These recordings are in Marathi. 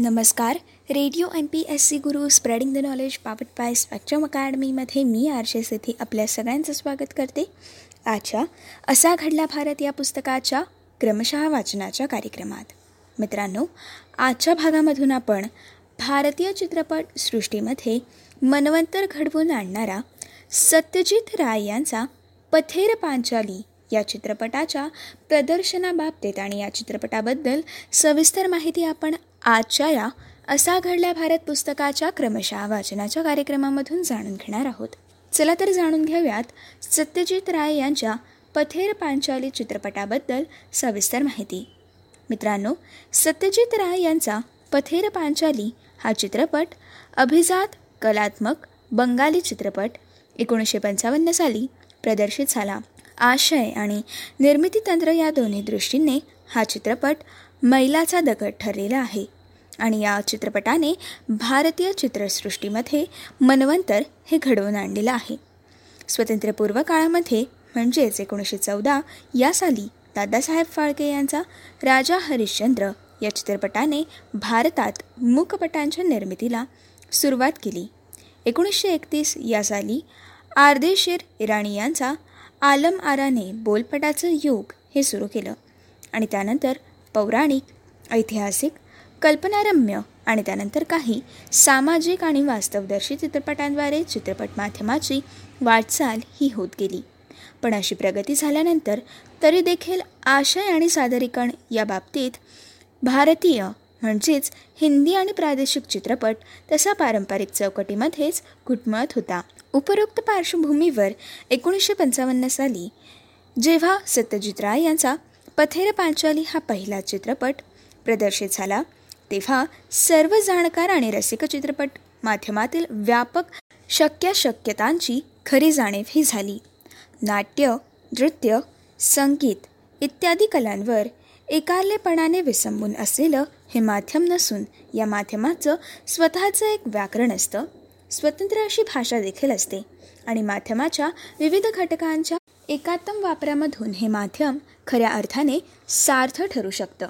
नमस्कार. Radio M P S C Guru spreading the knowledge powered by spectrum अकॅडमीमध्ये मी आरशे सेथी आपल्या सगळ्यांचं स्वागत करते. आजच्या असा घडला भारत या पुस्तकाच्या क्रमशः वाचनाच्या कार्यक्रमात. मित्रांनो आजच्या भागामधून आपण भारतीय चित्रपट सृष्टीमध्ये मनवंतर घडवून आणणारा सत्यजित राय यांचा पथेर पांचाली या चित्रपटाच्या प्रदर्शनाबाबतीत आणि या चित्रपटाबद्दल सविस्तर माहिती आपण आजच्या या असा घडल्या भारत पुस्तकाच्या क्रमशः वाचनाच्या कार्यक्रमामधून जाणून घेणार आहोत. चला तर जाणून घेऊयात सत्यजित राय यांच्या पथेर पांचाली चित्रपटाबद्दल सविस्तर माहिती. मित्रांनो सत्यजित राय यांचा पथेर पांचाली हा चित्रपट अभिजात कलात्मक बंगाली चित्रपट एकोणीसशे पंचावन्न साली प्रदर्शित झाला. आशय आणि निर्मिती तंत्र या दोन्ही दृष्टीने हा चित्रपट मैलाचा दगड ठरलेला आहे आणि या चित्रपटाने भारतीय चित्रसृष्टीमध्ये मनवंतर हे घडवून आणलेलं आहे. स्वातंत्र्यपूर्व काळामध्ये म्हणजेच एकोणीसशे चौदा या साली दादासाहेब फाळके यांचा राजा हरिश्चंद्र या चित्रपटाने भारतात मूकपटांच्या निर्मितीला सुरुवात केली. एकोणीसशे एकतीस या साली आर्देशीर इराणी यांचा आलम आराने बोलपटाचं युग हे सुरू केलं आणि त्यानंतर पौराणिक ऐतिहासिक कल्पनारम्य आणि त्यानंतर काही सामाजिक आणि वास्तवदर्शी चित्रपटांद्वारे चित्रपट माध्यमाची वाटचाल ही होत गेली. पण अशी प्रगती झाल्यानंतर तरी देखील आशय आणि सादरीकरण या बाबतीत भारतीय म्हणजेच हिंदी आणि प्रादेशिक चित्रपट तसा पारंपरिक चौकटीमध्येच घुटमळत होता. उपरोक्त पार्श्वभूमीवर एकोणीसशे पंचावन्न साली जेव्हा सत्यजित राय यांचा पथेर पांचाली हा पहिला चित्रपट प्रदर्शित झाला. तेव्हा सर्व जाणकार आणि रसिक चित्रपट माध्यमातील व्यापक शक्य शक्यतांची खरी जाणीव ही झाली. नाट्य नृत्य संगीत इत्यादी कलांवर एकारलेपणाने विसंबून असलेलं हे माध्यम नसून या माध्यमाचं स्वतःचं एक व्याकरण असतं. स्वतंत्र अशी भाषा देखील असते आणि माध्यमाच्या विविध घटकांच्या एकात्म वापरामधून हे माध्यम खऱ्या अर्थाने सार्थ ठरू शकतं.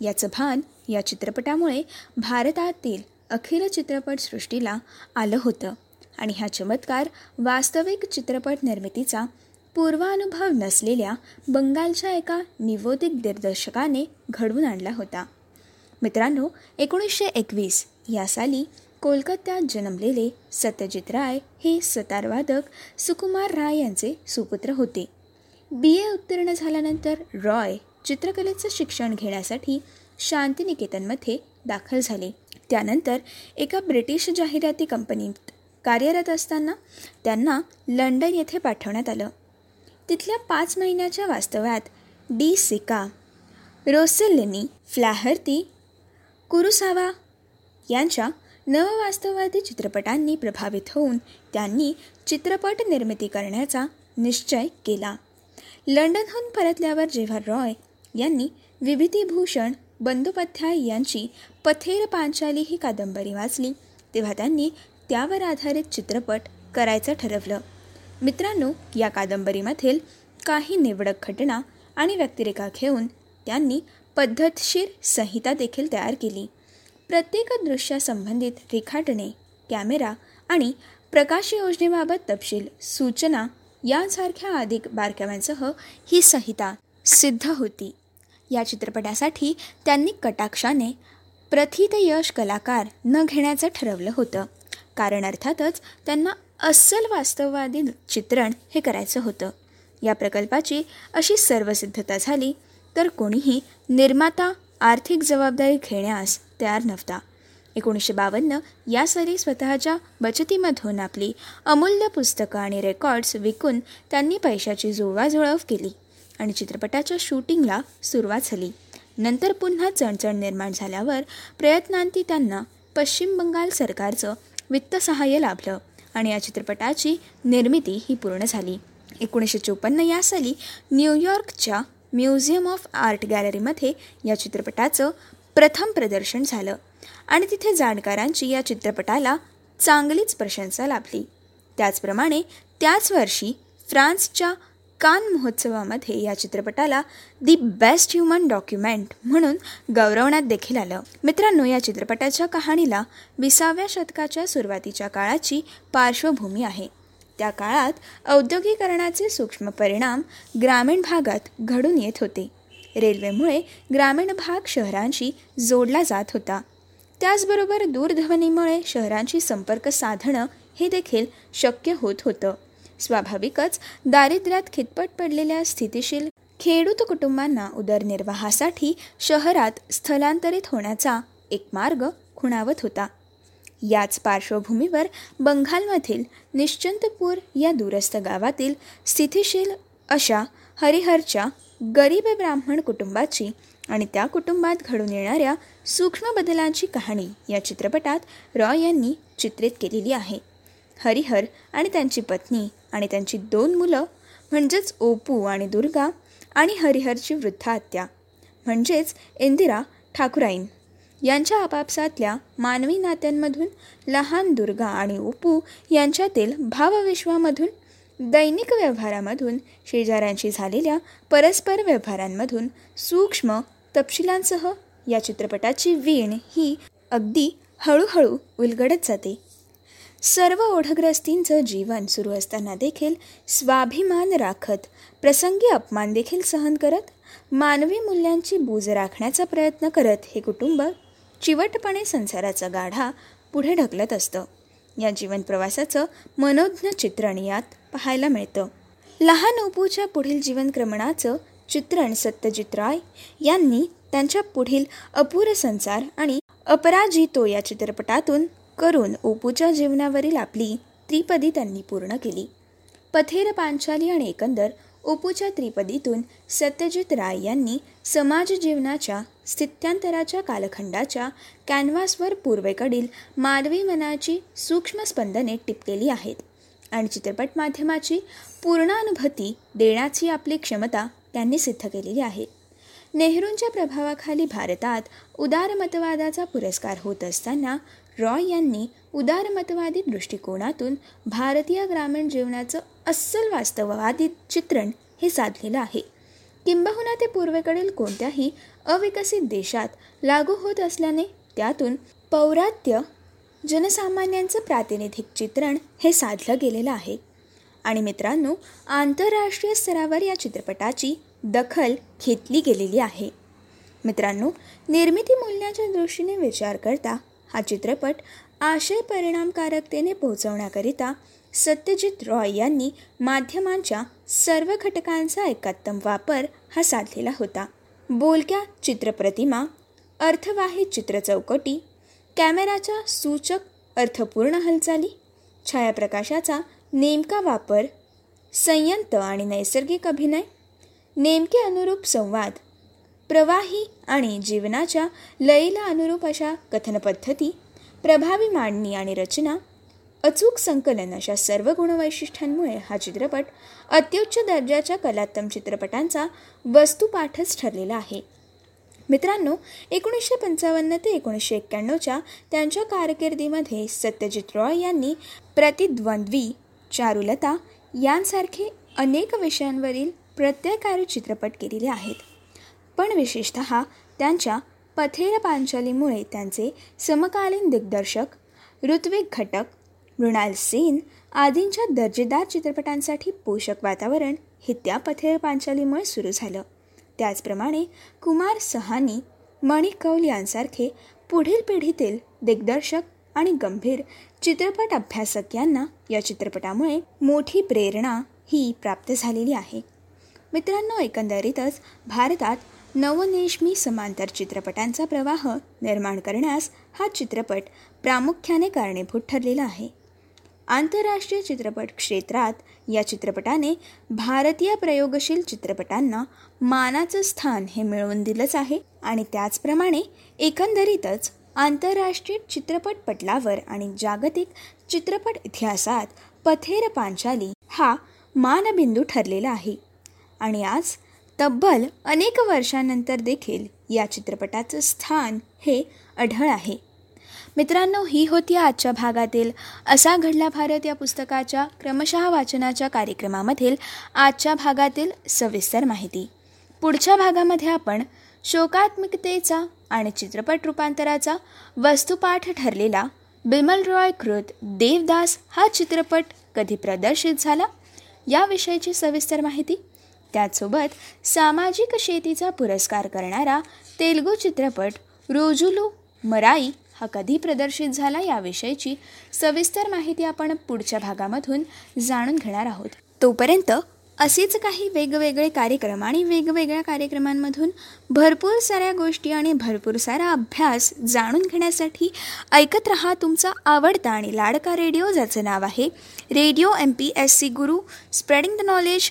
याचं भान या चित्रपटामुळे भारतातील अखिल चित्रपटसृष्टीला आलं होतं आणि हा चमत्कार वास्तविक चित्रपट निर्मितीचा पूर्वानुभव नसलेल्या बंगालच्या एका निवोदित दिग्दर्शकाने घडवून आणला होता. मित्रांनो एकोणीसशे एकवीस या साली कोलकात्यात जन्मलेले सत्यजित राय हे सतारवादक सुकुमार राय यांचे सुपुत्र होते. बी ए उत्तीर्ण झाल्यानंतर रॉय चित्रकलेचं शिक्षण घेण्यासाठी शांतिनिकेतनमध्ये दाखल झाले. त्यानंतर एका ब्रिटिश जाहिराती कंपनीत कार्यरत असताना त्यांना लंडन येथे पाठवण्यात आलं. तिथल्या पाच महिन्याच्या वास्तव्यात डी सिका रोसेलिनी फ्लॅहर्ती कुरुसावा यांच्या नववास्तववादी चित्रपटांनी प्रभावित होऊन त्यांनी चित्रपट निर्मिती करण्याचा निश्चय केला. लंडनहून परतल्यावर जेव्हा रॉय यांनी विभूतीभूषण बंदोपाध्याय यांची पथेर पांचाली ही कादंबरी वाचली तेव्हा त्यांनी त्यावर आधारित चित्रपट करायचं ठरवलं. मित्रांनो या कादंबरीमधील काही निवडक घटना आणि व्यक्तिरेखा घेऊन त्यांनी पद्धतशीर संहिता देखील तयार केली. प्रत्येक दृश्यासंबंधित रेखाटणे कॅमेरा आणि प्रकाश योजनेबाबत तपशील सूचना यांसारख्या अधिक बारकाव्यांसह ही संहिता सिद्ध होती. या चित्रपटासाठी त्यांनी कटाक्षाने प्रथित यश कलाकार न घेण्याचं ठरवलं होतं. कारण अर्थातच त्यांना अस्सल वास्तववादी चित्रण हे करायचं होतं. या प्रकल्पाची अशी सर्व सिद्धता झाली तर कोणीही निर्माता आर्थिक जबाबदारी घेण्यास तयार नव्हता. एकोणीसशे बावन्न या साली स्वतःच्या बचतीमधून आपली अमूल्य पुस्तकं आणि रेकॉर्ड्स विकून त्यांनी पैशाची जुळवाजुळव केली आणि चित्रपटाच्या शूटिंगला सुरुवात झाली. नंतर पुन्हा चणचण निर्माण झाल्यावर प्रयत्नांती त्यांना पश्चिम बंगाल सरकारचं वित्तसहाय्य लाभलं आणि या चित्रपटाची निर्मिती ही पूर्ण झाली. एकोणीसशे चोपन्न या साली न्यूयॉर्कच्या म्युझियम ऑफ आर्ट गॅलरीमध्ये या चित्रपटाचं प्रथम प्रदर्शन झालं आणि तिथे जाणकारांची या चित्रपटाला चांगलीच प्रशंसा लाभली. त्याचप्रमाणे त्याच वर्षी फ्रान्सच्या कान महोत्सवामध्ये या चित्रपटाला दी बेस्ट ह्युमन डॉक्युमेंट म्हणून गौरवण्यात देखील आलं. मित्रांनो या चित्रपटाच्या कहाणीला विसाव्या शतकाच्या सुरुवातीच्या काळाची पार्श्वभूमी आहे. त्या काळात औद्योगिकरणाचे सूक्ष्म परिणाम ग्रामीण भागात घडून येत होते. रेल्वेमुळे ग्रामीण भाग शहरांशी जोडला जात होता. त्याचबरोबर दूरध्वनीमुळे शहरांशी संपर्क साधणं हे देखील शक्य होत होतं. स्वाभाविकच दारिद्र्यात खितपट पडलेल्या स्थितीशील खेडूत कुटुंबांना उदरनिर्वाहासाठी शहरात स्थलांतरित होण्याचा एक मार्ग खुणावत होता. याच पार्श्वभूमीवर बंगालमधील निश्चंतपूर या दूरस्थ गावातील स्थितीशील अशा हरिहरच्या गरीब ब्राह्मण कुटुंबाची आणि त्या कुटुंबात घडून येणाऱ्या सूक्ष्म बदलांची कहाणी या चित्रपटात रॉय यांनी चित्रित केलेली आहे. हरिहर आणि त्यांची पत्नी आणि त्यांची दोन मुलं म्हणजेच ओपू आणि दुर्गा आणि हरिहरची वृद्धात्या म्हणजेच इंदिरा ठाकुराईन. यांच्या आपापसातल्या मानवी नात्यांमधून लहान दुर्गा आणि उपू यांच्यातील भावविश्वामधून दैनिक व्यवहारामधून शेजाऱ्यांशी झालेल्या परस्पर व्यवहारांमधून सूक्ष्म तपशिलांसह या चित्रपटाची वीण ही अगदी हळूहळू उलगडत जाते. सर्व ओढग्रस्तींचं जीवन सुरू असताना देखील स्वाभिमान राखत प्रसंगी अपमान देखील सहन करत मानवी मूल्यांची बूज राखण्याचा प्रयत्न करत हे कुटुंब चिवटपणे संसाराचा गाढा पुढे ढकलत असतं. या जीवन प्रवासाचं मनोज्ञ चित्रण यात पाहायला मिळतं. लहान ओपूच्या पुढील जीवनक्रमणाचं चित्रण सत्यजित राय यांनी त्यांच्या पुढील अपूर संसार आणि अपराजितो या चित्रपटातून करून ओपूच्या जीवनावरील आपली त्रिपदी त्यांनी पूर्ण केली. पथेर पांचाली आणि एकंदर ओपूच्या त्रिपदीतून सत्यजित राय यांनी समाज जीवनाच्या स्थित्यांतराच्या कालखंडाच्या कॅनव्हासवर पूर्वेकडील मानवी मनाची सूक्ष्म स्पंदने टिपलेली आहेत आणि चित्रपट माध्यमाची पूर्णानुभूती देण्याची आपली क्षमता त्यांनी सिद्ध केलेली आहे. नेहरूंच्या प्रभावाखाली भारतात उदारमतवादाचा पुरस्कार होत असताना रॉय यांनी उदारमतवादी दृष्टिकोनातून भारतीय ग्रामीण जीवनाचं अस्सल वास्तववादी चित्रण हे साधलेलं आहे. किंबहुना ते पूर्वेकडील कोणत्याही अविकसित देशात लागू होत असल्याने त्यातून पौरात्य जनसामान्यांचं प्रातिनिधिक चित्रण हे साधलं गेलेलं आहे. आणि मित्रांनो आंतरराष्ट्रीय स्तरावर या चित्रपटाची दखल घेतली गेलेली आहे. मित्रांनो निर्मिती मूल्याच्या दृष्टीने विचार करता हा चित्रपट आशय परिणामकारकतेने पोहोचवण्याकरिता सत्यजित रॉय यांनी माध्यमांच्या सर्व घटकांचा एकात्तम वापर हा साधलेला होता. बोलक्या चित्रप्रतिमा अर्थवाहित चित्रचौकटी कॅमेराच्या सूचक अर्थपूर्ण हालचाली छायाप्रकाशाचा नेमका वापर संयंत आणि नैसर्गिक अभिनय नेमके अनुरूप संवाद प्रवाही आणि जीवनाच्या लयीला अनुरूप अशा कथनपद्धती प्रभावी मांडणी आणि रचना अचूक संकलन अशा सर्व गुणवैशिष्ट्यांमुळे हा चित्रपट अत्युच्च दर्जाच्या कलात्म चित्रपटांचा वस्तुपाठच ठरलेला आहे. मित्रांनो एकोणीसशे पंचावन्न ते एकोणीसशे एक्क्याण्णवच्या त्यांच्या कारकिर्दीमध्ये सत्यजित रॉय यांनी प्रतिद्वंद्वी चारुलता यांसारखे अनेक विषयांवरील प्रत्ययकारी चित्रपट केलेले आहेत. पण विशेषत त्यांच्या पथेर पांचालीमुळे त्यांचे समकालीन दिग्दर्शक ऋत्विक घटक मृणाल सेन आदींच्या दर्जेदार चित्रपटांसाठी पोषक वातावरण हे त्या पथेर पांचालीमुळे सुरू झालं. त्याचप्रमाणे कुमार सहानी मणिक कौल यांसारखे पुढील पिढीतील दिग्दर्शक आणि गंभीर चित्रपट अभ्यासक यांना या चित्रपटामुळे मोठी प्रेरणा ही प्राप्त झालेली आहे. मित्रांनो एकंदरीतच भारतात नवनेशमी समांतर चित्रपटांचा प्रवाह निर्माण करण्यास हा चित्रपट प्रामुख्याने कारणीभूत ठरलेला आहे. आंतरराष्ट्रीय चित्रपट क्षेत्रात या चित्रपटाने भारतीय प्रयोगशील चित्रपटांना मानाचं स्थान हे मिळवून दिलंच आहे आणि त्याचप्रमाणे एकंदरीतच आंतरराष्ट्रीय चित्रपट पटलावर आणि जागतिक चित्रपट इतिहासात पथेर पांचाली हा मानबिंदू ठरलेला आहे. आणि आज तब्बल अनेक वर्षांनंतर देखील या चित्रपटाचं स्थान हे अढळ आहे. मित्रांनो ही होती आजच्या भागातील असा घडला भारत या पुस्तकाच्या क्रमशः वाचनाच्या कार्यक्रमामधील आजच्या भागातील सविस्तर माहिती. पुढच्या भागामध्ये आपण शोकात्मकतेचा आणि चित्रपट रूपांतराचा वस्तुपाठ ठरलेला बिमल रॉय कृत देवदास हा चित्रपट कधी प्रदर्शित झाला? याविषयीची सविस्तर माहिती त्याचसोबत सामाजिक शेतीचा पुरस्कार करणारा तेलगू चित्रपट रोजुलू मराई हा कधी प्रदर्शित झाला याविषयीची सविस्तर माहिती आपण पुढच्या भागामधून जाणून घेणार आहोत. तोपर्यंत असेच काही वेगवेगळे कार्यक्रम आणि वेगवेगळ्या कार्यक्रमांमधून भरपूर साऱ्या गोष्टी आणि भरपूर सारा अभ्यास जाणून घेण्यासाठी ऐकत रहा तुमचा आवडता आणि लाडका रेडिओ ज्याचं नाव आहे radio M P S C guru spreading the knowledge